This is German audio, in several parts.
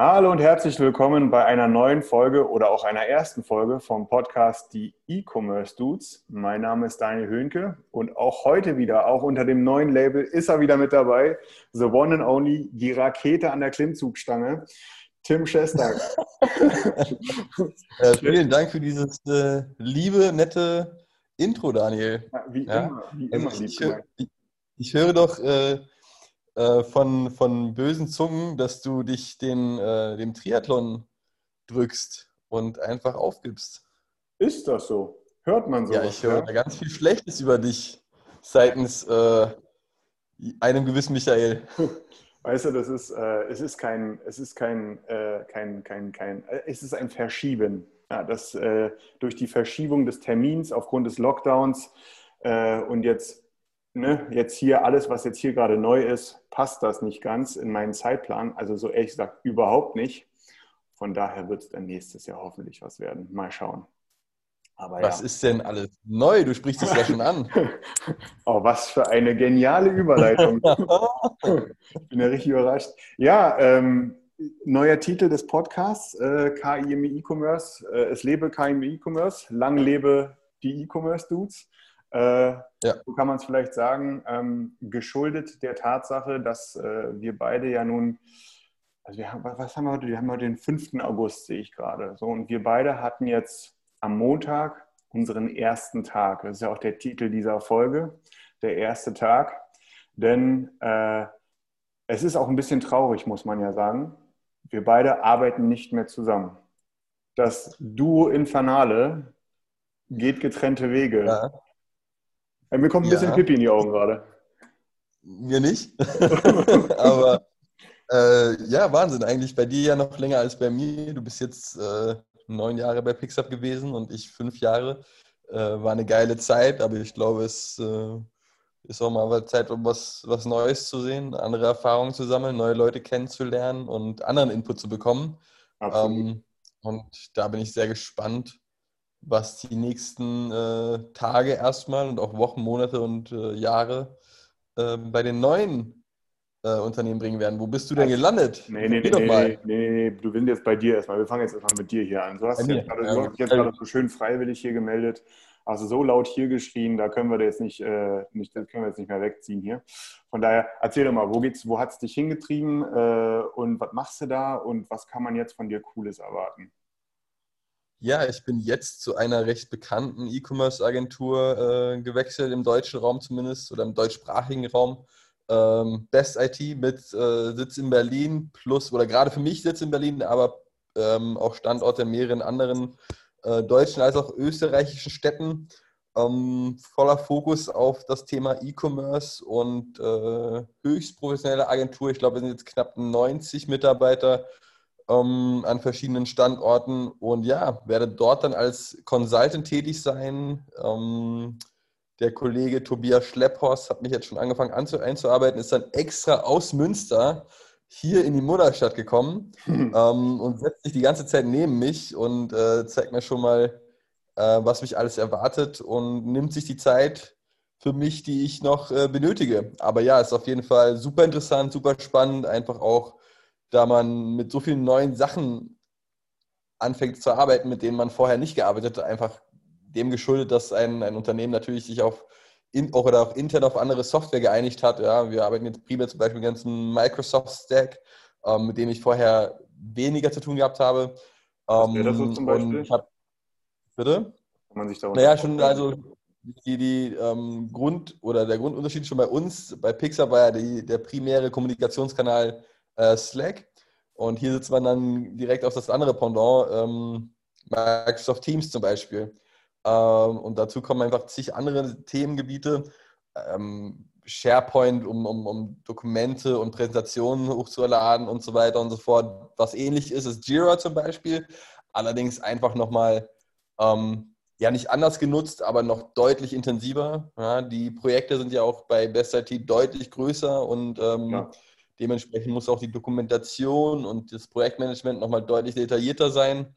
Hallo und herzlich willkommen bei einer neuen Folge oder auch einer ersten Folge vom Podcast Die E-Commerce Dudes. Mein Name ist Daniel Höhnke und auch heute wieder, auch unter dem neuen Label, ist er wieder mit dabei. The One and Only, die Rakete an der Klimmzugstange, Tim Schestak. Äh, vielen Dank für dieses äh, liebe, nette Intro, Daniel. Wie Ja, immer, wie Also immer ich, ich höre doch äh, äh, von, von bösen Zungen, dass du dich den, äh, dem Triathlon drückst und einfach aufgibst. Ist das so? Hört man so? ja, ich höre da ganz viel Schlechtes über dich seitens äh, einem gewissen Michael. Weißt du, das ist, äh, es ist kein, es ist kein, äh, kein, kein, kein, äh, es ist ein Verschieben. Ja, das äh, durch die Verschiebung des Termins aufgrund des Lockdowns und jetzt, ne, jetzt hier alles, was jetzt hier gerade neu ist, passt das nicht ganz in meinen Zeitplan. Also so ehrlich gesagt überhaupt nicht. Von daher wird es dann nächstes Jahr hoffentlich was werden. Mal schauen. Aber Was ja. ist denn alles neu? Du sprichst es ja schon an. Oh, was für eine geniale Überleitung. ich bin ja richtig überrascht. Ja, ähm, neuer Titel des Podcasts, äh, KIME E-Commerce. Äh, es lebe KIME E-Commerce, lang lebe die E-Commerce-Dudes. Äh, Ja. So kann man es vielleicht sagen, ähm, geschuldet der Tatsache, dass äh, wir beide ja nun, also wir haben, was haben wir heute? Wir haben heute den 5. August, sehe ich gerade. So, und wir beide hatten jetzt am Montag unseren ersten Tag. Das ist ja auch der Titel dieser Folge, der erste Tag. Denn äh, es ist auch ein bisschen traurig, muss man ja sagen. Wir beide arbeiten nicht mehr zusammen. Das Duo Infernale geht getrennte Wege. Ja, Mir kommt ein bisschen Ja. Pipi in die Augen gerade. mir nicht. Aber äh, ja, Wahnsinn. Eigentlich bei dir ja noch länger als bei mir. Du bist jetzt äh, neun Jahre bei Pixup gewesen und ich fünf Jahre. Äh, war eine geile Zeit, aber ich glaube, es äh, ist auch mal Zeit, um was, was Neues zu sehen, andere Erfahrungen zu sammeln, neue Leute kennenzulernen und anderen Input zu bekommen. Absolut. Ähm, und da bin ich sehr gespannt, was die nächsten äh, Tage erstmal und auch Wochen, Monate und äh, Jahre äh, bei den neuen äh, Unternehmen bringen werden. Wo bist du denn gelandet? Nee, nee, nee, nee, nee, nee, nee, du bist jetzt bei dir erstmal. Wir fangen jetzt erstmal mit dir hier an. Du hast dich jetzt gerade, dich jetzt gerade so schön freiwillig hier gemeldet. Also so laut hier geschrien, da können wir jetzt nicht, äh, nicht, das können wir jetzt nicht mehr wegziehen hier. Von daher, erzähl doch mal, wo geht's, wo hat es dich hingetrieben äh, und was machst du da und was kann man jetzt von dir Cooles erwarten? Ja, ich bin jetzt zu einer recht bekannten E-Commerce-Agentur äh, gewechselt, im deutschen Raum zumindest oder im deutschsprachigen Raum. Ähm, Best IT mit äh, Sitz in Berlin plus, oder gerade für mich Sitz in Berlin, aber ähm, auch Standorte in mehreren anderen äh, deutschen als auch österreichischen Städten. Ähm, voller Fokus auf das Thema E-Commerce und äh, höchst professionelle Agentur. Ich glaube, wir sind jetzt knapp 90 Mitarbeiter ähm, an verschiedenen Standorten und ja, werde dort dann als Consultant tätig sein. Ähm, der Kollege Tobias Schlepphorst hat mich jetzt schon angefangen anzu einzuarbeiten, ist dann extra aus Münster hier in die Mutterstadt gekommen ähm, und setzt sich die ganze Zeit neben mich und äh, zeigt mir schon mal, äh, was mich alles erwartet und nimmt sich die Zeit für mich, die ich noch äh, benötige. Aber ja, ist auf jeden Fall super interessant, super spannend, einfach auch, da man mit so vielen neuen Sachen anfängt zu arbeiten, mit denen man vorher nicht gearbeitet hat, einfach dem geschuldet, dass ein, ein Unternehmen natürlich sich auf in, auch, oder auch intern auf andere Software geeinigt hat. Ja, wir arbeiten jetzt primär zum Beispiel mit dem ganzen Microsoft-Stack, ähm, mit dem ich vorher weniger zu tun gehabt habe. Was wäre das so Ähm, zum und Beispiel? ich hab, bitte? Kann man sich darunter Naja, schon, also die, die ähm, Grund oder der Grundunterschied schon bei uns, bei Pixar war ja die, der primäre Kommunikationskanal äh, Slack. Und hier sitzt man dann direkt auf das andere Pendant, ähm, Microsoft Teams zum Beispiel. Ähm, und dazu kommen einfach zig andere Themengebiete. Ähm, SharePoint, um, um, um Dokumente und Präsentationen hochzuladen und so weiter und so fort. Was ähnlich ist, ist Jira zum Beispiel. Allerdings einfach nochmal ähm, ja nicht anders genutzt, aber noch deutlich intensiver. Ja, die Projekte sind ja auch bei Best IT deutlich größer und ähm, ja. Dementsprechend muss auch die Dokumentation und das Projektmanagement nochmal deutlich detaillierter sein.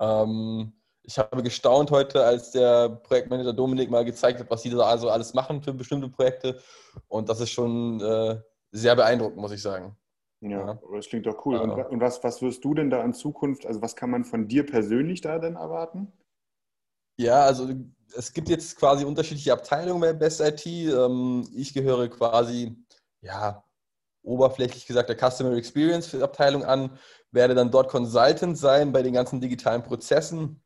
Ähm, ich habe gestaunt heute, als der Projektmanager Dominik mal gezeigt hat, was die da also alles machen für bestimmte Projekte. Und das ist schon äh, sehr beeindruckend, muss ich sagen. Ja, ja. das klingt doch cool. Ja. Und, und, was, was wirst du denn da in Zukunft, also was kann man von dir persönlich da denn erwarten? Ja, also es gibt jetzt quasi unterschiedliche Abteilungen bei Best IT. Ähm, ich gehöre quasi, ja, oberflächlich gesagt der Customer Experience Abteilung an, werde dann dort Consultant sein bei den ganzen digitalen Prozessen,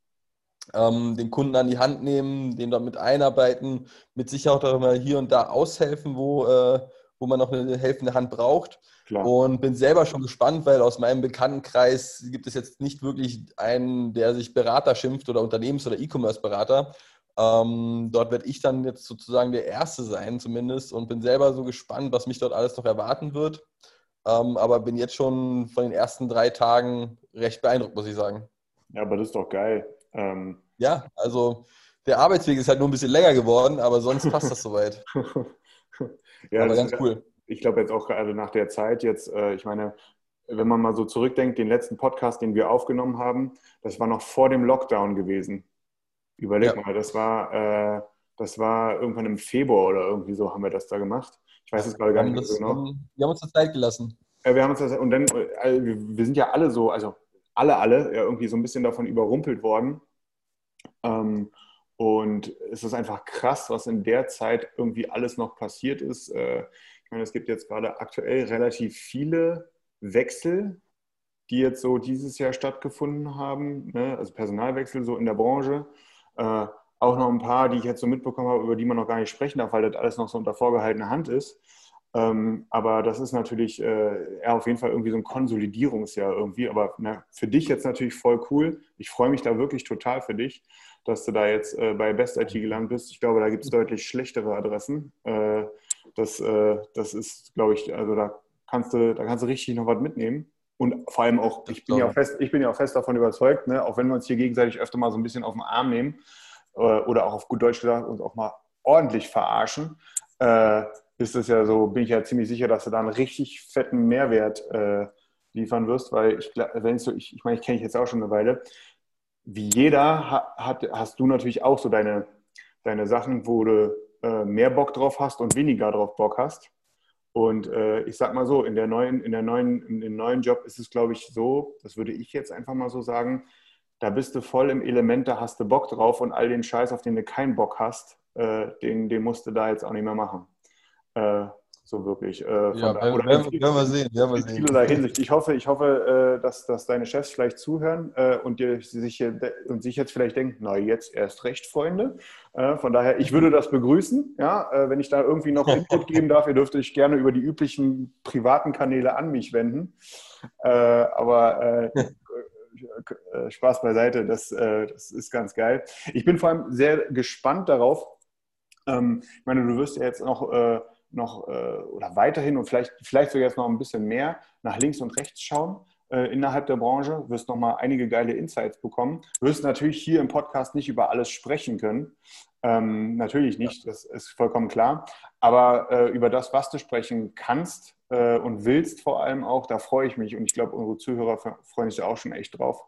ähm, den Kunden an die Hand nehmen, den dort mit einarbeiten, mit Sicherheit auch immer hier und da aushelfen, wo, äh, wo man noch eine helfende Hand braucht. Klar. Und bin selber schon gespannt, weil aus meinem Bekanntenkreis gibt es jetzt nicht wirklich einen, der sich Berater schimpft oder Unternehmens- oder E-Commerce-Berater. Ähm, dort werde ich dann jetzt sozusagen der Erste sein, zumindest, und bin selber so gespannt, was mich dort alles noch erwarten wird. Ähm, aber bin jetzt schon von den ersten drei Tagen recht beeindruckt, muss ich sagen. Ja, aber das ist doch geil. Ähm ja, also der Arbeitsweg ist halt nur ein bisschen länger geworden, aber sonst passt das soweit. ja, aber ganz cool ich glaube jetzt auch gerade nach der Zeit jetzt, äh, ich meine, wenn man mal so zurückdenkt, den letzten Podcast, den wir aufgenommen haben, das war noch vor dem Lockdown gewesen. Überleg ja. mal, das war, äh, das war irgendwann im Februar oder irgendwie so haben wir das da gemacht. Ich weiß es gerade gar nicht so genau. Wir haben uns das Zeit gelassen. Ja, wir haben uns das, und dann, äh, wir sind ja alle so, also alle, alle, ja, irgendwie so ein bisschen davon überrumpelt worden. Ähm, und es ist einfach krass, was in der Zeit irgendwie alles noch passiert ist. Äh, ich meine, es gibt jetzt gerade aktuell relativ viele Wechsel, die jetzt so dieses Jahr stattgefunden haben, ne? also Personalwechsel so in der Branche. Äh, auch noch ein paar, die ich jetzt so mitbekommen habe, über die man noch gar nicht sprechen darf, weil das alles noch so unter vorgehaltener Hand ist. Ähm, aber das ist natürlich äh, ja, auf jeden Fall irgendwie so ein Konsolidierungsjahr irgendwie. Aber na, für dich jetzt natürlich voll cool. Ich freue mich da wirklich total für dich, dass du da jetzt äh, bei Best IT gelandet bist. Ich glaube, da gibt es deutlich schlechtere Adressen. Äh, das, äh, das ist, glaube ich, also da kannst du, da kannst du richtig noch was mitnehmen. Und vor allem auch, ich bin, ja auch fest, ich bin ja auch fest davon überzeugt, ne, auch wenn wir uns hier gegenseitig öfter mal so ein bisschen auf den Arm nehmen äh, oder auch auf gut Deutsch gesagt uns auch mal ordentlich verarschen, äh, ist es ja so, bin ich ja ziemlich sicher, dass du da einen richtig fetten Mehrwert äh, liefern wirst, weil ich, wenn so, ich, ich meine, ich kenne dich jetzt auch schon eine Weile, wie jeder hat, hast du natürlich auch so deine, deine Sachen, wo du äh, mehr Bock drauf hast und weniger drauf Bock hast. Und äh, ich sag mal so, in der neuen, in der neuen, in dem neuen Job ist es, glaube ich, so, das würde ich jetzt einfach mal so sagen, da bist du voll im Element, da hast du Bock drauf und all den Scheiß, auf den du keinen Bock hast, äh, den, den musst du da jetzt auch nicht mehr machen. Äh, so wirklich. Äh, ja, da, oder werden, werden wir sehen. Werden wir sehen. Hinsicht. Ich hoffe, ich hoffe äh, dass, dass deine Chefs vielleicht zuhören äh, und, dir, sich, und sich jetzt vielleicht denken, na jetzt erst recht, Freunde. Äh, von daher, ich würde das begrüßen, ja, wenn ich da irgendwie noch Input geben darf. Ihr dürft euch gerne über die üblichen privaten Kanäle an mich wenden. Aber Spaß beiseite, das, das ist ganz geil. Ich bin vor allem sehr gespannt darauf. Ähm, ich meine, du wirst ja jetzt noch noch äh, oder weiterhin und vielleicht, vielleicht sogar jetzt noch ein bisschen mehr nach links und rechts schauen äh, innerhalb der Branche, wirst noch mal einige geile Insights bekommen. Wirst natürlich hier im Podcast nicht über alles sprechen können. Ähm, natürlich nicht, das ist vollkommen klar. Aber äh, über das, was du sprechen kannst äh, und willst vor allem auch, da freue ich mich und ich glaube, unsere Zuhörer freuen sich auch schon echt drauf,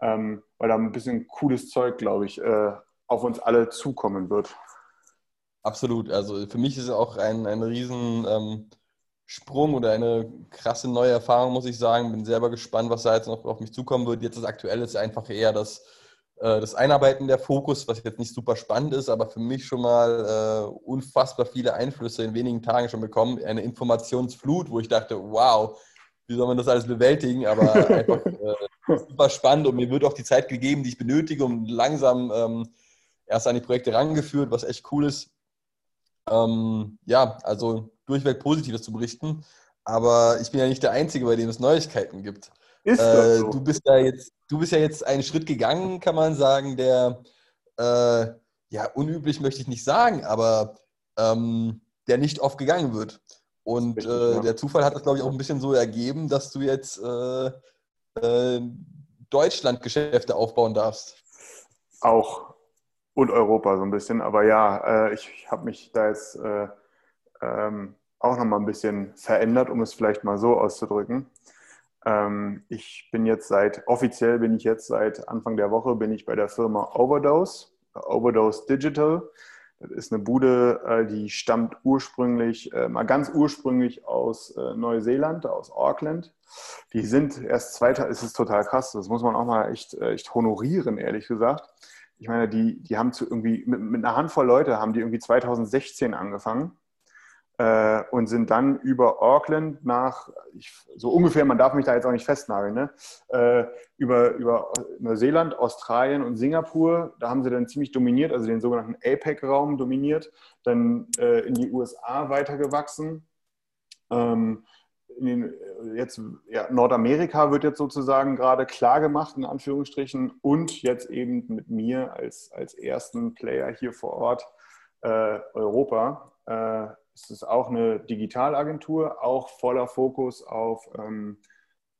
ähm, weil da ein bisschen cooles Zeug, glaube ich, äh, auf uns alle zukommen wird. Absolut. Also für mich ist es auch ein, ein riesen ähm, Sprung oder eine krasse neue Erfahrung, muss ich sagen. Bin selber gespannt, was da jetzt noch auf mich zukommen wird. Jetzt das Aktuelle ist einfach eher das, äh, das Einarbeiten der Fokus, was jetzt nicht super spannend ist, aber für mich schon mal äh, unfassbar viele Einflüsse in wenigen Tagen schon bekommen. Eine Informationsflut, wo ich dachte, wow, wie soll man das alles bewältigen? Aber einfach äh, super spannend und mir wird auch die Zeit gegeben, die ich benötige, um langsam ähm, erst an die Projekte rangeführt, was echt cool ist. Ähm, ja, also durchweg Positives zu berichten. Aber ich bin ja nicht der Einzige, bei dem es Neuigkeiten gibt. Ist äh, so. Du bist ja jetzt, du bist ja jetzt einen Schritt gegangen, kann man sagen, der äh, ja unüblich möchte ich nicht sagen, aber ähm, der nicht oft gegangen wird. Und Richtig, äh, ja. der Zufall hat das, glaube ich, auch ein bisschen so ergeben, dass du jetzt äh, äh, Deutschland-Geschäfte aufbauen darfst. Auch und Europa so ein bisschen. Aber ja, äh, ich, ich habe mich da jetzt äh, ähm, auch nochmal ein bisschen verändert, um es vielleicht mal so auszudrücken. Ähm, ich bin jetzt seit, offiziell bin ich jetzt seit Anfang der Woche, bin ich bei der Firma Overdose, Overdose Digital. Das ist eine Bude, äh, die stammt ursprünglich, äh, mal ganz ursprünglich aus äh, Neuseeland, aus Auckland. Die sind erst zweiter, es ist total krass, das muss man auch mal echt, äh, echt honorieren, ehrlich gesagt. Ich meine, die, die haben zu irgendwie, mit, mit einer Handvoll Leute haben die irgendwie 2016 angefangen äh, und sind dann über Auckland nach, ich, so ungefähr, man darf mich da jetzt auch nicht festnageln, ne? äh, über, über Neuseeland, Australien und Singapur, da haben sie dann ziemlich dominiert, also den sogenannten APEC-Raum dominiert, dann äh, in die USA weitergewachsen. Ähm, den, jetzt, ja, Nordamerika wird jetzt sozusagen gerade klar gemacht, in Anführungsstrichen, und jetzt eben mit mir als, als ersten Player hier vor Ort äh, Europa. Äh, es ist auch eine Digitalagentur, auch voller Fokus auf, ähm,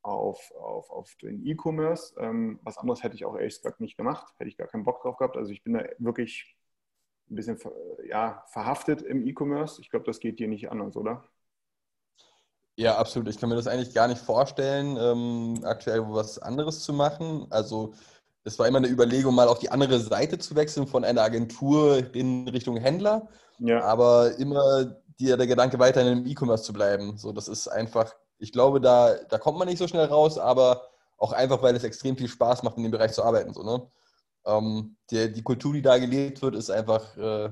auf, auf, auf den E-Commerce. Ähm, was anderes hätte ich auch ehrlich gesagt nicht gemacht, hätte ich gar keinen Bock drauf gehabt. Also ich bin da wirklich ein bisschen ja, verhaftet im E-Commerce. Ich glaube, das geht dir nicht anders, oder? Ja, absolut. Ich kann mir das eigentlich gar nicht vorstellen, ähm, aktuell was anderes zu machen. Also es war immer eine Überlegung, mal auf die andere Seite zu wechseln von einer Agentur in Richtung Händler, Ja. aber immer dir der Gedanke weiterhin im E-Commerce zu bleiben. So, das ist einfach, ich glaube, da, da kommt man nicht so schnell raus, aber auch einfach, weil es extrem viel Spaß macht, in dem Bereich zu arbeiten. So, ne? ähm, die, die Kultur, die da gelebt wird, ist einfach, äh,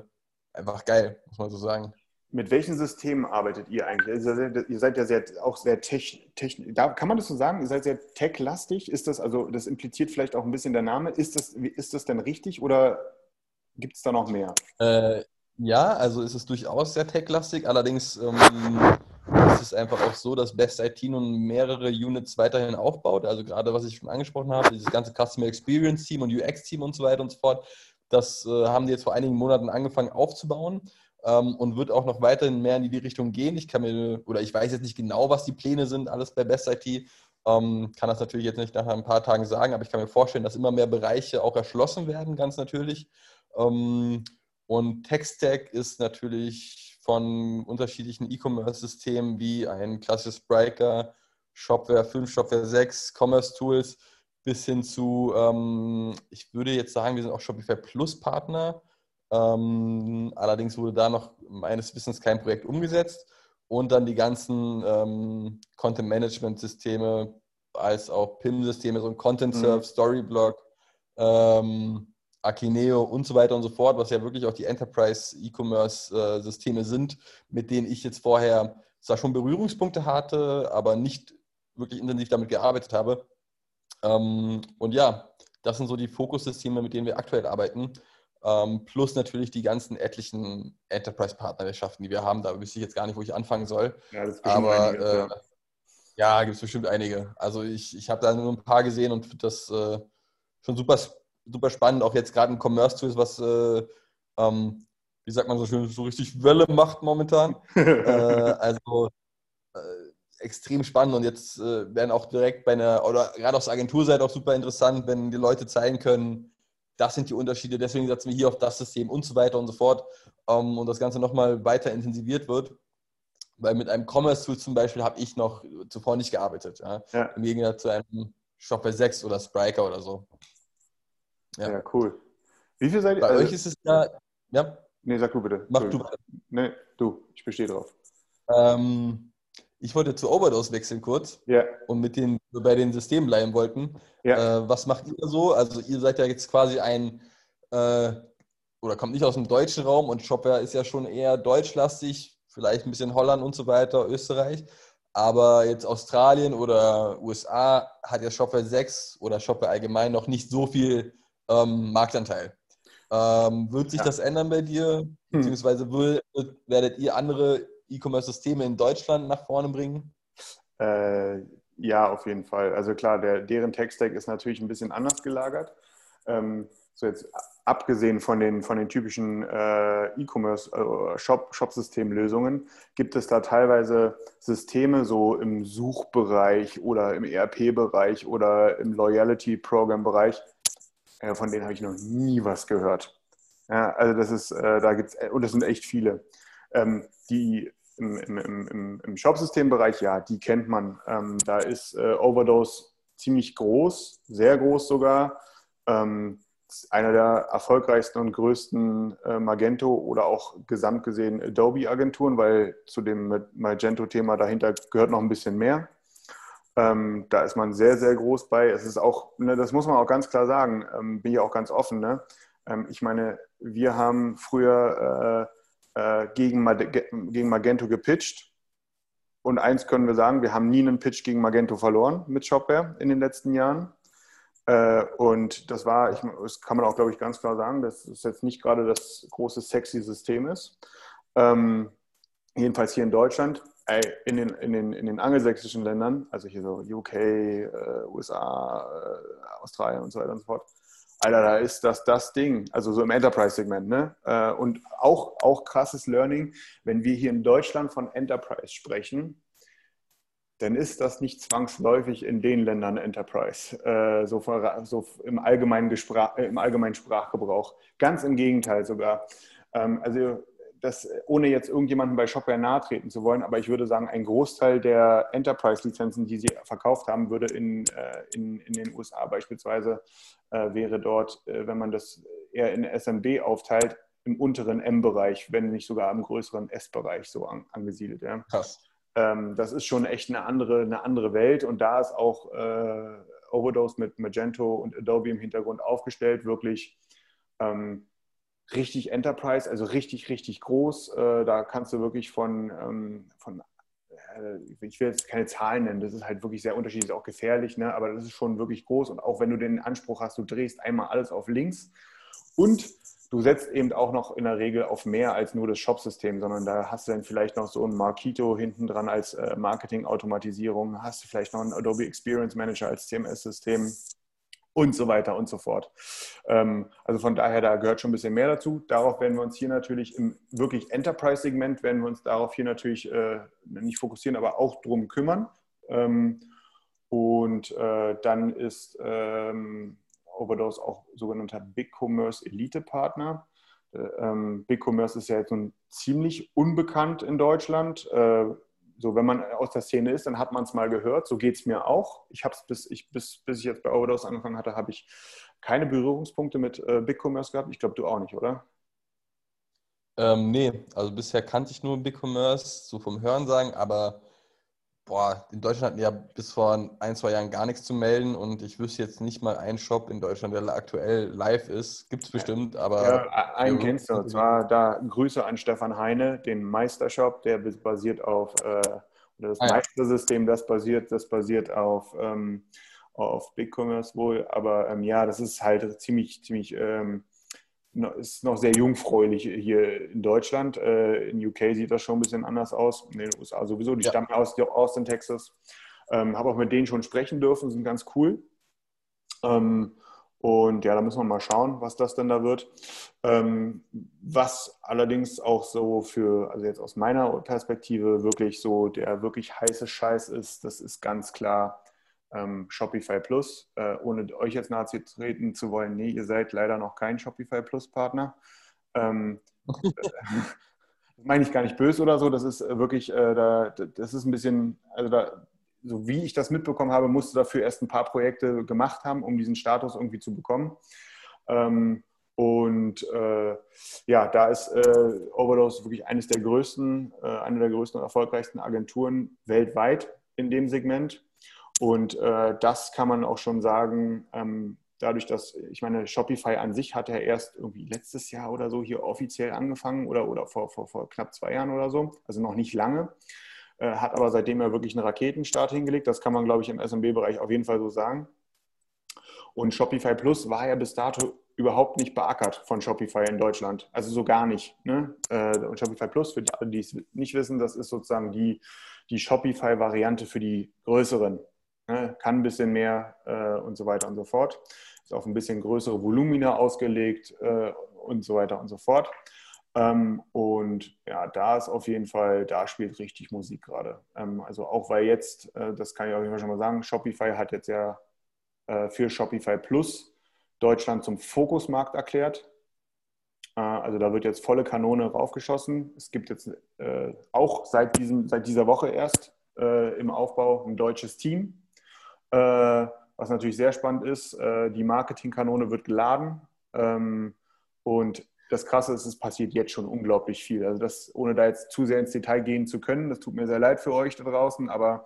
einfach geil, muss man so sagen. Mit welchen Systemen arbeitet ihr eigentlich? Also ihr seid ja sehr, auch sehr technisch. Techn kann man das so sagen? Ihr seid sehr tech-lastig? Ist das, also das impliziert vielleicht auch ein bisschen der Name. Ist das, ist das denn richtig oder gibt es da noch mehr? Äh, ja, also ist es durchaus sehr tech-lastig. Allerdings ähm, ist es einfach auch so, dass Best IT nun mehrere Units weiterhin aufbaut. Also gerade was ich schon angesprochen habe, dieses ganze Customer Experience Team und UX Team und so weiter und so fort. Das äh, haben die jetzt vor einigen Monaten angefangen aufzubauen ähm, und wird auch noch weiterhin mehr in die Richtung gehen. Ich kann mir, oder ich weiß jetzt nicht genau, was die Pläne sind, alles bei Best IT. Ähm, kann das natürlich jetzt nicht nach ein paar Tagen sagen, aber ich kann mir vorstellen, dass immer mehr Bereiche auch erschlossen werden, ganz natürlich. Ähm, und TechStack ist natürlich von unterschiedlichen E-Commerce-Systemen wie ein klassisches Spriker, Shopware 5, Shopware 6, Commerce Tools bis hin zu, ähm, ich würde jetzt sagen, wir sind auch Shopify Plus Partner. Ähm, allerdings wurde da noch meines Wissens kein Projekt umgesetzt. Und dann die ganzen ähm, Content-Management-Systeme als auch PIM-Systeme, so ein Content-Serve, Mhm. Storyblock, ähm, Akineo und so weiter und so fort, was ja wirklich auch die Enterprise-E-Commerce-Systeme sind, mit denen ich jetzt vorher zwar schon Berührungspunkte hatte, aber nicht wirklich intensiv damit gearbeitet habe. Ähm, und ja, das sind so die Fokussysteme, mit denen wir aktuell arbeiten. Ähm, plus natürlich die ganzen etlichen Enterprise-Partnerschaften, die wir haben. Da wüsste ich jetzt gar nicht, wo ich anfangen soll. Ja, das ist Aber einiges, äh, ja. gibt es bestimmt einige. Also ich, ich habe da nur ein paar gesehen und finde das äh, schon super, super spannend. Auch jetzt gerade ein Commerce-Tool ist, was, äh, ähm, wie sagt man so schön, so richtig Welle macht momentan. äh, also äh, extrem spannend und jetzt äh, werden auch direkt bei einer, oder gerade aus Agenturseite auch super interessant, wenn die Leute zeigen können, das sind die Unterschiede, deswegen setzen wir hier auf das System und so weiter und so fort ähm, und das Ganze nochmal weiter intensiviert wird. Weil mit einem Commerce-Tool zum Beispiel habe ich noch zuvor nicht gearbeitet. Ja? Ja. Im Gegensatz zu einem Shopware 6 oder Spriker oder so. Ja. ja, cool. Wie viel seid ihr? Bei also- euch ist es ja, ja, Nee, sag du bitte. mach du. Nee, du, ich bestehe drauf. Ähm, ich wollte zu Overdose wechseln kurz Ja, und mit den, bei den Systemen bleiben wollten. ja. Äh, was macht ihr so? Also ihr seid ja jetzt quasi ein, äh, oder kommt nicht aus dem deutschen Raum und Shopware ist ja schon eher deutschlastig, vielleicht ein bisschen Holland und so weiter, Österreich. Aber jetzt Australien oder USA hat ja Shopware 6 oder Shopware allgemein noch nicht so viel ähm, Marktanteil. Ähm, wird sich Ja. das ändern bei dir? Hm. Beziehungsweise will, werdet ihr andere E-Commerce-Systeme in Deutschland nach vorne bringen? Äh, ja, auf jeden Fall. Also klar, der, deren Tech-Stack ist natürlich ein bisschen anders gelagert. Ähm, so jetzt abgesehen von den, von den typischen äh, E-Commerce-Shop-Systemlösungen, äh, gibt es da teilweise Systeme so im Suchbereich oder im ERP-Bereich oder im Loyalty-Program-Bereich, äh, von denen habe ich noch nie was gehört. Ja, also das ist, äh, da gibt's, und das sind echt viele. Ähm, die im, im, im, im Shop-System-Bereich, ja, die kennt man. Ähm, da ist äh, Overdose ziemlich groß, sehr groß sogar. Ähm, einer der erfolgreichsten und größten äh, Magento oder auch gesamt gesehen Adobe-Agenturen, weil zu dem Magento-Thema dahinter gehört noch ein bisschen mehr. Ähm, da ist man sehr, sehr groß bei. Es ist auch, ne, das muss man auch ganz klar sagen, ähm, bin ich auch ganz offen. Ne? Ähm, ich meine, wir haben früher äh, äh, gegen, gegen Magento gepitcht. Und eins können wir sagen, wir haben nie einen Pitch gegen Magento verloren mit Shopware in den letzten Jahren. Äh, und das war, ich, das kann man auch, glaube ich, ganz klar sagen, dass es jetzt nicht gerade das große, sexy System ist. Ähm, jedenfalls hier in Deutschland. In den, in, den, in den angelsächsischen Ländern, also hier so UK, äh, USA, Australien und so weiter und so fort, Alter, da ist das das Ding, also so im Enterprise-Segment. Ne? Äh, und auch, auch krasses Learning, wenn wir hier in Deutschland von Enterprise sprechen, dann ist das nicht zwangsläufig in den Ländern Enterprise, äh, so, so im, allgemeinen äh, im allgemeinen Sprachgebrauch. Ganz im Gegenteil sogar. Ähm, also das, ohne jetzt irgendjemanden bei Shopware nahe treten zu wollen, aber ich würde sagen, ein Großteil der Enterprise-Lizenzen, die sie verkauft haben, würde in, äh, in, in den USA beispielsweise, äh, wäre dort, äh, wenn man das eher in SMB aufteilt, im unteren M-Bereich, wenn nicht sogar im größeren S-Bereich so an, angesiedelt. Ja. Krass ähm, das ist schon echt eine andere, eine andere Welt und da ist auch äh, Overdose mit Magento und Adobe im Hintergrund aufgestellt, wirklich ähm, richtig Enterprise, also richtig, richtig groß. Äh, da kannst du wirklich von, ähm, von äh, ich will jetzt keine Zahlen nennen, das ist halt wirklich sehr unterschiedlich, ist auch gefährlich, ne? aber das ist schon wirklich groß und auch wenn du den Anspruch hast, du drehst einmal alles auf links und du setzt eben auch noch in der Regel auf mehr als nur das Shop-System, sondern da hast du dann vielleicht noch so ein Markito hinten dran als äh, Marketing-Automatisierung, hast du vielleicht noch einen Adobe Experience Manager als CMS-System und so weiter und so fort. Ähm, also von daher, da gehört schon ein bisschen mehr dazu. Darauf werden wir uns hier natürlich im wirklich Enterprise-Segment, werden wir uns darauf hier natürlich äh, nicht fokussieren, aber auch drum kümmern. Ähm, und äh, dann ist ähm, Overdose auch sogenannter Big Commerce Elite Partner. Äh, Big Commerce ist ja jetzt nun ziemlich unbekannt in Deutschland. So, wenn man aus der Szene ist, dann hat man es mal gehört. So geht es mir auch. Ich habe es bis ich, bis, bis ich jetzt bei Overdose angefangen hatte, habe ich keine Berührungspunkte mit äh, Big Commerce gehabt. Ich glaube, du auch nicht, oder? Ähm, nee, also bisher kannte ich nur Big Commerce, so vom Hörensagen, aber boah, in Deutschland hatten ja bis vor ein, zwei Jahren gar nichts zu melden und ich wüsste jetzt nicht mal einen Shop in Deutschland, der aktuell live ist. Gibt es bestimmt, aber. Ja, einen kennst du. Und zwar da Grüße an Stefan Heine, den Meistershop, der basiert auf, äh, oder das ah, Meistersystem, das basiert, das basiert auf, ähm, auf BigCommerce wohl. Aber ähm, ja, das ist halt ziemlich, ziemlich. Ähm, ist noch sehr jungfräulich hier in Deutschland. Äh, in UK sieht das schon ein bisschen anders aus. In den USA sowieso. Die ja. stammen aus Austin, Texas. Ähm, Habe auch mit denen schon sprechen dürfen, sind ganz cool. Ähm, und ja, da müssen wir mal schauen, was das denn da wird. Ähm, was allerdings auch so für, also jetzt aus meiner Perspektive, wirklich so der wirklich heiße Scheiß ist, das ist ganz klar ähm, Shopify Plus, äh, ohne euch jetzt nahe treten zu wollen, nee, ihr seid leider noch kein Shopify Plus Partner. Ähm, das meine ich gar nicht böse oder so, das ist äh, wirklich, äh, da, das ist ein bisschen, also da, so wie ich das mitbekommen habe, musste dafür erst ein paar Projekte gemacht haben, um diesen Status irgendwie zu bekommen. Ähm, und äh, ja, da ist äh, Overdose wirklich eines der größten, äh, eine der größten und erfolgreichsten Agenturen weltweit in dem Segment. Und äh, das kann man auch schon sagen, ähm, dadurch, dass, ich meine, Shopify an sich hat ja erst irgendwie letztes Jahr oder so hier offiziell angefangen oder, oder vor, vor, vor knapp zwei Jahren oder so, also noch nicht lange, äh, hat aber seitdem ja wirklich einen Raketenstart hingelegt. Das kann man, glaube ich, im SMB-Bereich auf jeden Fall so sagen. Und Shopify Plus war ja bis dato überhaupt nicht beackert von Shopify in Deutschland. Also so gar nicht. Ne? Äh, und Shopify Plus, für die, die es nicht wissen, das ist sozusagen die, die Shopify-Variante für die größeren kann ein bisschen mehr äh, und so weiter und so fort. Ist auf ein bisschen größere Volumina ausgelegt äh, und so weiter und so fort. Ähm, und ja, da ist auf jeden Fall, da spielt richtig Musik gerade. Ähm, also auch weil jetzt, äh, das kann ich auf jeden Fall schon mal sagen, Shopify hat jetzt ja äh, für Shopify Plus Deutschland zum Fokusmarkt erklärt. Äh, also da wird jetzt volle Kanone raufgeschossen. Es gibt jetzt äh, auch seit, diesem, seit dieser Woche erst im Aufbau ein deutsches Team. Äh, was natürlich sehr spannend ist, äh, die Marketingkanone wird geladen. Ähm, und das Krasse ist, es passiert jetzt schon unglaublich viel. Also das, ohne da jetzt zu sehr ins Detail gehen zu können, das tut mir sehr leid für euch da draußen, aber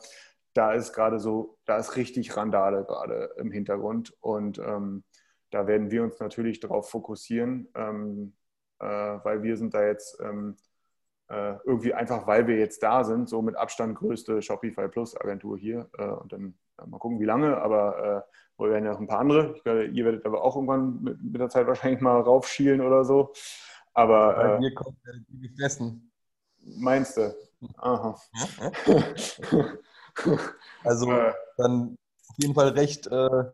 da ist gerade so, da ist richtig Randale gerade im Hintergrund. Und ähm, da werden wir uns natürlich darauf fokussieren, ähm, äh, weil wir sind da jetzt ähm, äh, irgendwie einfach, weil wir jetzt da sind, so mit Abstand größte Shopify Plus Agentur hier. Äh, und dann mal gucken, wie lange, aber äh, wir werden ja noch ein paar andere. Ich glaube, ihr werdet aber auch irgendwann mit, mit der Zeit wahrscheinlich mal raufschielen oder so. Aber. Bei mir kommt die gefressen. Meinst du? Aha. also dann auf jeden Fall recht, äh,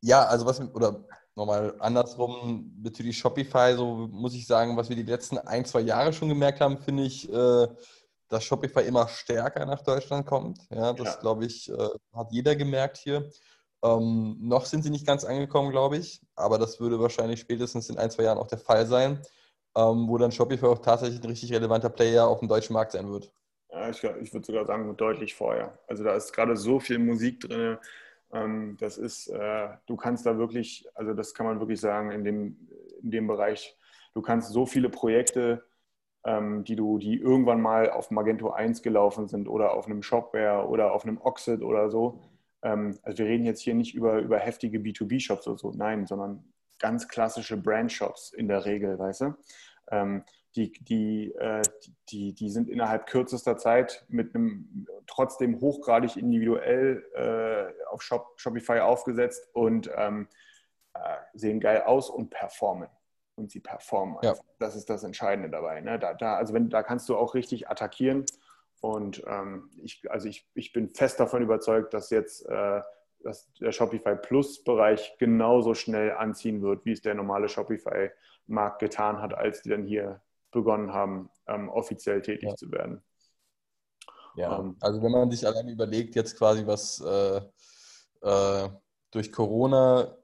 ja, also was, oder nochmal andersrum bezüglich Shopify, so muss ich sagen, was wir die letzten ein, zwei Jahre schon gemerkt haben, finde ich, äh, dass Shopify immer stärker nach Deutschland kommt. Ja, das ja. glaube ich, äh, hat jeder gemerkt hier. Ähm, noch sind sie nicht ganz angekommen, glaube ich, aber das würde wahrscheinlich spätestens in ein, zwei Jahren auch der Fall sein, ähm, wo dann Shopify auch tatsächlich ein richtig relevanter Player auf dem deutschen Markt sein wird. Ja, ich, ich würde sogar sagen, deutlich vorher. Also da ist gerade so viel Musik drin, ähm, das ist, äh, du kannst da wirklich, also das kann man wirklich sagen, in dem, in dem Bereich, du kannst so viele Projekte, die du, die irgendwann mal auf Magento 1 gelaufen sind oder auf einem Shopware oder auf einem Oxid oder so. Ähm, also wir reden jetzt hier nicht über, über heftige B2B-Shops oder so, nein, sondern ganz klassische Brand-Shops in der Regel, weißt du? die, die, äh, die, die sind innerhalb kürzester Zeit mit einem trotzdem hochgradig individuell äh, auf Shop, Shopify aufgesetzt und ähm, äh, sehen geil aus und performen. Und sie performen. Ja. Das ist das Entscheidende dabei. Ne? Da, da, also wenn, da kannst du auch richtig attackieren. Und ähm, ich, also ich, ich bin fest davon überzeugt, dass jetzt äh, dass der Shopify Plus-Bereich genauso schnell anziehen wird, wie es der normale Shopify-Markt getan hat, als die dann hier begonnen haben, ähm, offiziell tätig ja. zu werden. Ja, ähm, also wenn man sich allein überlegt, jetzt quasi, was äh, äh, durch Corona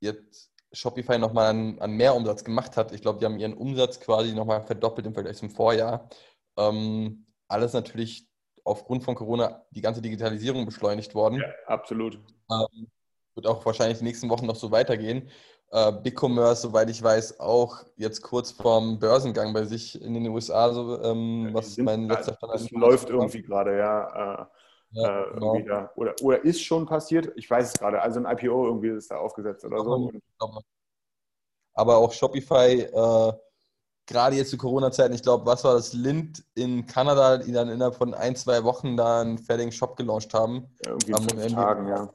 jetzt Shopify nochmal an, an mehr Umsatz gemacht hat. Ich glaube, die haben ihren Umsatz quasi nochmal verdoppelt im Vergleich zum Vorjahr. Ähm, alles natürlich aufgrund von Corona die ganze Digitalisierung beschleunigt worden. Ja, absolut. Ähm, wird auch wahrscheinlich die nächsten Wochen noch so weitergehen äh, BigCommerce, soweit ich weiß, auch jetzt kurz vorm Börsengang bei sich in den USA. So, ähm, ja, was mein letzter Stand Das läuft irgendwie gerade, ja. Äh, ja äh, genau. da, oder, oder ist schon passiert, ich weiß es gerade. Also ein IPO irgendwie ist da aufgesetzt oder so. Aber auch Shopify, äh, gerade jetzt zu Corona-Zeiten, ich glaube, was war das? Lind in Kanada, die dann innerhalb von ein, zwei Wochen da einen fertigen Shop gelauncht haben. Ja, irgendwie in fünf Tagen, ja.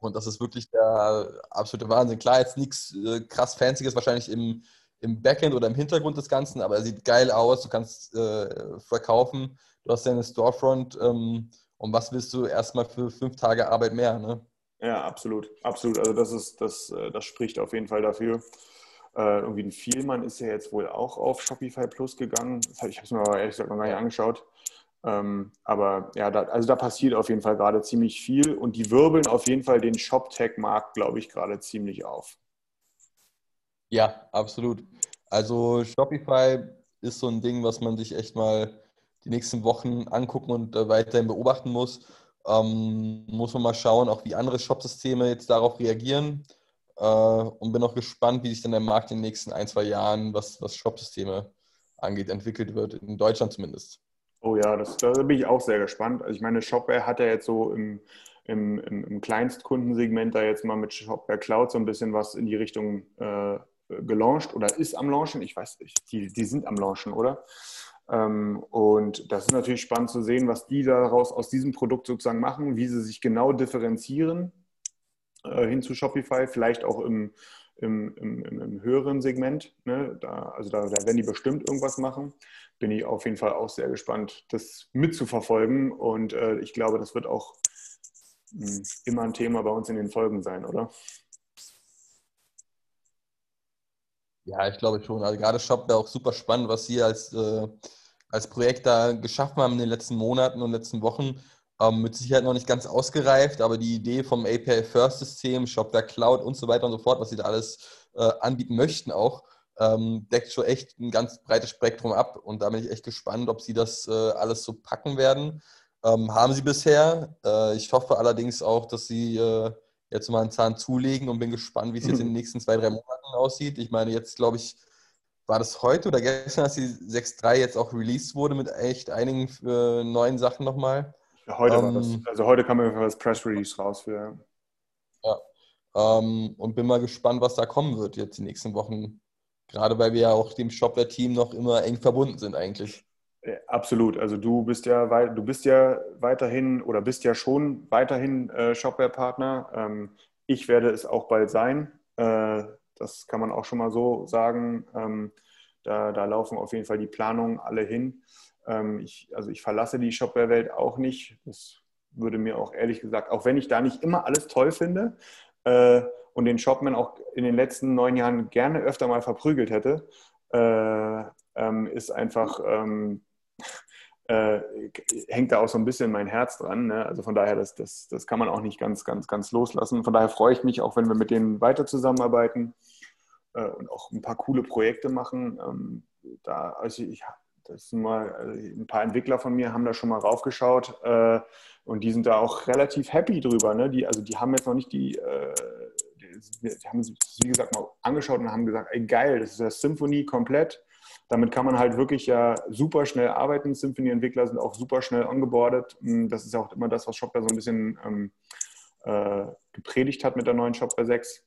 Und das ist wirklich der absolute Wahnsinn. Klar, jetzt nichts äh, krass Fancyes wahrscheinlich im, im Backend oder im Hintergrund des Ganzen, aber er sieht geil aus. Du kannst äh, verkaufen, du hast deine Storefront. Ähm, und was willst du erstmal für fünf Tage Arbeit mehr? Ne? Ja, absolut. Absolut. Also, das, ist, das, äh, das spricht auf jeden Fall dafür. Äh, irgendwie ein Vielmann ist ja jetzt wohl auch auf Shopify Plus gegangen. ich habe es mir aber ehrlich gesagt noch gar nicht angeschaut. Ähm, aber ja, da, also da passiert auf jeden Fall gerade ziemlich viel und die wirbeln auf jeden Fall den Shop-Tech-Markt, glaube ich, gerade ziemlich auf. Ja, absolut. Also Shopify ist so ein Ding, was man sich echt mal die nächsten Wochen angucken und äh, weiterhin beobachten muss. Ähm, muss man mal schauen, auch wie andere Shop-Systeme jetzt darauf reagieren. Äh, und bin auch gespannt, wie sich dann der Markt in den nächsten ein, zwei Jahren, was, was Shop-Systeme angeht, entwickelt wird, in Deutschland zumindest. Oh ja, das, da bin ich auch sehr gespannt. Also ich meine, Shopware hat ja jetzt so im, im, im, Kleinstkundensegment da jetzt mal mit Shopware Cloud so ein bisschen was in die Richtung äh, gelauncht oder ist am Launchen. Ich weiß nicht, die, die sind am Launchen, oder? Ähm, und das ist natürlich spannend zu sehen, was die daraus aus diesem Produkt sozusagen machen, wie sie sich genau differenzieren äh, hin zu Shopify, vielleicht auch im, im, im, im höheren Segment. Ne? Da, also da, werden die bestimmt irgendwas machen bin ich auf jeden Fall auch sehr gespannt, das mitzuverfolgen. Und äh, ich glaube, das wird auch hm, immer ein Thema bei uns in den Folgen sein, oder? Ja, ich glaube schon. Also gerade Shop wäre auch super spannend, was Sie als, äh, als Projekt da geschaffen haben in den letzten Monaten und letzten Wochen. Ähm, mit Sicherheit noch nicht ganz ausgereift, aber die Idee vom API First System, Shopware Cloud und so weiter und so fort, was Sie da alles äh, anbieten möchten auch, ähm, deckt schon echt ein ganz breites Spektrum ab. Und da bin ich echt gespannt, ob Sie das äh, alles so packen werden. Ähm, haben Sie bisher. Äh, ich hoffe allerdings auch, dass Sie äh, jetzt mal einen Zahn zulegen und bin gespannt, wie es jetzt in den nächsten zwei, drei Monaten aussieht. Ich meine, jetzt glaube ich, war das heute oder gestern, dass die 6.3 jetzt auch released wurde mit echt einigen äh, neuen Sachen nochmal. Ja, heute ähm, war das, ähm, also heute kam irgendwie das Press Release raus für. Ja. Ähm, und bin mal gespannt, was da kommen wird jetzt die nächsten Wochen. Gerade weil wir ja auch dem Shopware-Team noch immer eng verbunden sind eigentlich. Absolut. Also du bist ja du bist ja weiterhin oder bist ja schon weiterhin äh, Shopware-Partner. Ähm, ich werde es auch bald sein. Äh, das kann man auch schon mal so sagen. Ähm, da, da, laufen auf jeden Fall die Planungen alle hin. Ähm, ich, also ich verlasse die Shopware-Welt auch nicht. Das würde mir auch ehrlich gesagt, auch wenn ich da nicht immer alles toll finde äh, und den Shopman auch in den letzten neun Jahren gerne öfter mal verprügelt hätte, äh, ähm, ist einfach ähm, äh, hängt da auch so ein bisschen mein Herz dran. Ne? Also von daher, das, das, das kann man auch nicht ganz, ganz, ganz loslassen. Von daher freue ich mich auch, wenn wir mit denen weiter zusammenarbeiten äh, und auch ein paar coole Projekte machen. Ähm, da, also ich, das mal also ein paar Entwickler von mir haben da schon mal raufgeschaut äh, und die sind da auch relativ happy drüber. Ne? Die, also die haben jetzt noch nicht die, äh, die, haben sich, wie gesagt, mal angeschaut und haben gesagt, ey geil, das ist ja Symphony komplett damit kann man halt wirklich ja super schnell arbeiten. Symphony-Entwickler sind auch super schnell ongeboardet. Hm, das ist ja auch immer das, was Shopware so ein bisschen ähm, äh, gepredigt hat mit der neuen Shopware 6.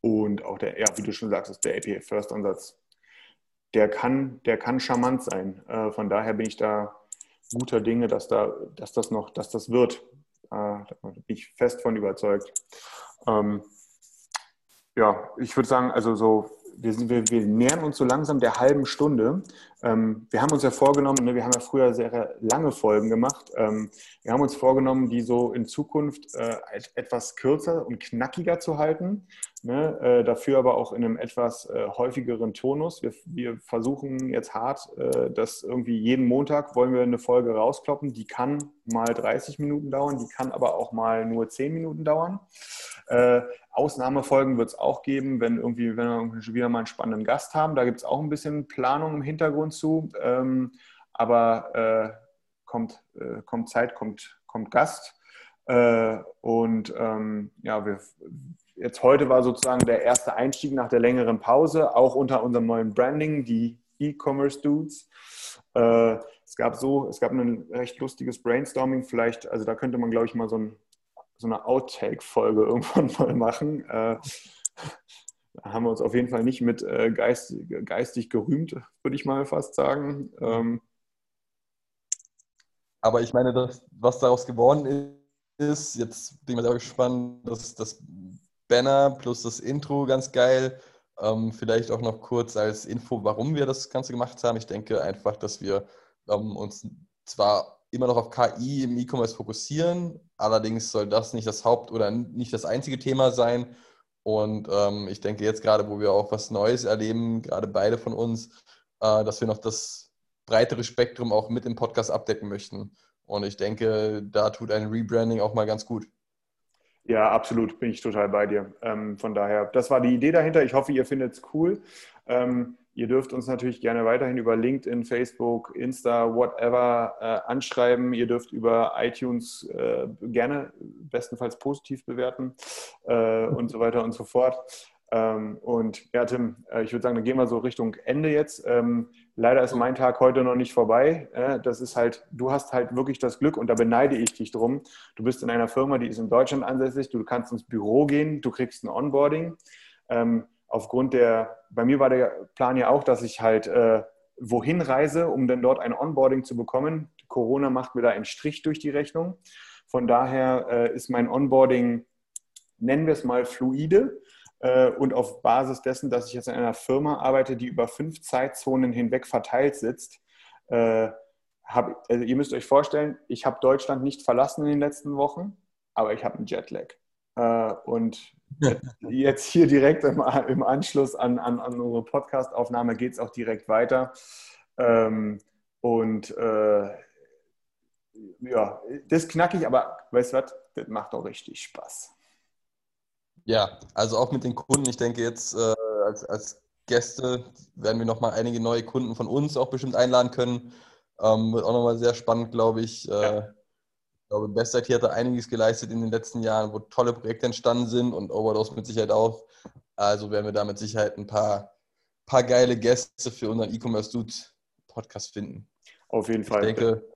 Und auch der, ja, wie du schon sagst, ist der API First Ansatz. Der kann, der kann charmant sein. Äh, von daher bin ich da guter Dinge, dass, da, dass das noch, dass das wird. Äh, da bin ich fest von überzeugt. Ähm, ja, ich würde sagen, also so wir, wir, wir, nähern uns so langsam der halben Stunde. Ähm, wir haben uns ja vorgenommen, ne, wir haben ja früher sehr lange Folgen gemacht. Ähm, wir haben uns vorgenommen, die so in Zukunft äh, etwas kürzer und knackiger zu halten. Ne, äh, dafür aber auch in einem etwas äh, häufigeren Tonus. Wir, wir, versuchen jetzt hart, äh, dass irgendwie jeden Montag wollen wir eine Folge rauskloppen. Die kann mal 30 Minuten dauern, die kann aber auch mal nur 10 Minuten dauern. Äh, Ausnahmefolgen wird es auch geben, wenn irgendwie, wenn wir wieder mal einen spannenden Gast haben. Da gibt es auch ein bisschen Planung im Hintergrund zu. Ähm, aber äh, kommt, äh, kommt Zeit, kommt, kommt Gast. Äh, und ähm, ja, wir, jetzt heute war sozusagen der erste Einstieg nach der längeren Pause, auch unter unserem neuen Branding, die E-Commerce Dudes. Äh, es gab so, es gab ein recht lustiges Brainstorming, vielleicht, also da könnte man, glaube ich, mal so ein so eine Outtake-Folge irgendwann mal machen. Haben wir uns auf jeden Fall nicht mit äh, geist, geistig gerühmt, würde ich mal fast sagen. Ähm, aber ich meine, das, was daraus geworden ist, jetzt bin ich mal sehr gespannt, dass das Banner plus das Intro ganz geil. Ähm, vielleicht auch noch kurz als Info, warum wir das Ganze gemacht haben. Ich denke einfach, dass wir ähm, uns zwar immer noch auf KI im E-Commerce fokussieren. Allerdings soll das nicht das Haupt- oder nicht das einzige Thema sein. Und ähm, ich denke jetzt gerade, wo wir auch was Neues erleben, gerade beide von uns, äh, dass wir noch das breitere Spektrum auch mit im Podcast abdecken möchten. Und ich denke, da tut ein Rebranding auch mal ganz gut. Ja, absolut, bin ich total bei dir. Ähm, von daher, das war die Idee dahinter. Ich hoffe, ihr findet es cool. Ähm, Ihr dürft uns natürlich gerne weiterhin über LinkedIn, Facebook, Insta, whatever äh, anschreiben. Ihr dürft über iTunes äh, gerne bestenfalls positiv bewerten äh, und so weiter und so fort. Ähm, und ja, Tim, äh, ich würde sagen, dann gehen wir so Richtung Ende jetzt. Ähm, leider ist mein Tag heute noch nicht vorbei. Äh, das ist halt, du hast halt wirklich das Glück und da beneide ich dich drum. Du bist in einer Firma, die ist in Deutschland ansässig. Du kannst ins Büro gehen, du kriegst ein Onboarding. Ähm, aufgrund der, bei mir war der Plan ja auch, dass ich halt äh, wohin reise, um dann dort ein Onboarding zu bekommen. Corona macht mir da einen Strich durch die Rechnung. Von daher äh, ist mein Onboarding, nennen wir es mal fluide. Äh, und auf Basis dessen, dass ich jetzt in einer Firma arbeite, die über fünf Zeitzonen hinweg verteilt sitzt, äh, hab, also ihr müsst euch vorstellen, ich habe Deutschland nicht verlassen in den letzten Wochen. aber ich habe einen Jetlag. Äh, und jetzt hier direkt im, im Anschluss an, an, an unsere Podcast-Aufnahme geht es auch direkt weiter. Ähm, und äh, ja, das knackig, aber weißt du was, das macht auch richtig Spaß. Ja, also auch mit den Kunden. Ich denke jetzt äh, als, als Gäste werden wir nochmal einige neue Kunden von uns auch bestimmt einladen können. Ähm, wird auch nochmal sehr spannend, glaube ich. Äh, ja. Ich glaube, Bestzeit hier hat da einiges geleistet in den letzten Jahren, wo tolle Projekte entstanden sind und Overdose mit Sicherheit auch. Also werden wir da mit Sicherheit ein paar, paar geile Gäste für unseren E-Commerce Dude Podcast finden. Auf jeden Fall. Ich denke,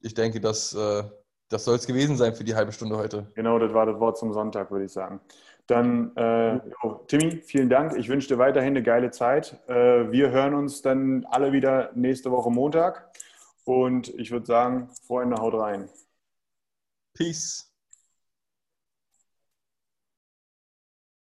ich denke dass äh, das soll es gewesen sein für die halbe Stunde heute. Genau, das war das Wort zum Sonntag, würde ich sagen. Dann, äh, jo, Timmy, vielen Dank. Ich wünsche dir weiterhin eine geile Zeit. Äh, wir hören uns dann alle wieder nächste Woche Montag. Und ich würde sagen, Freunde, haut rein. Peace.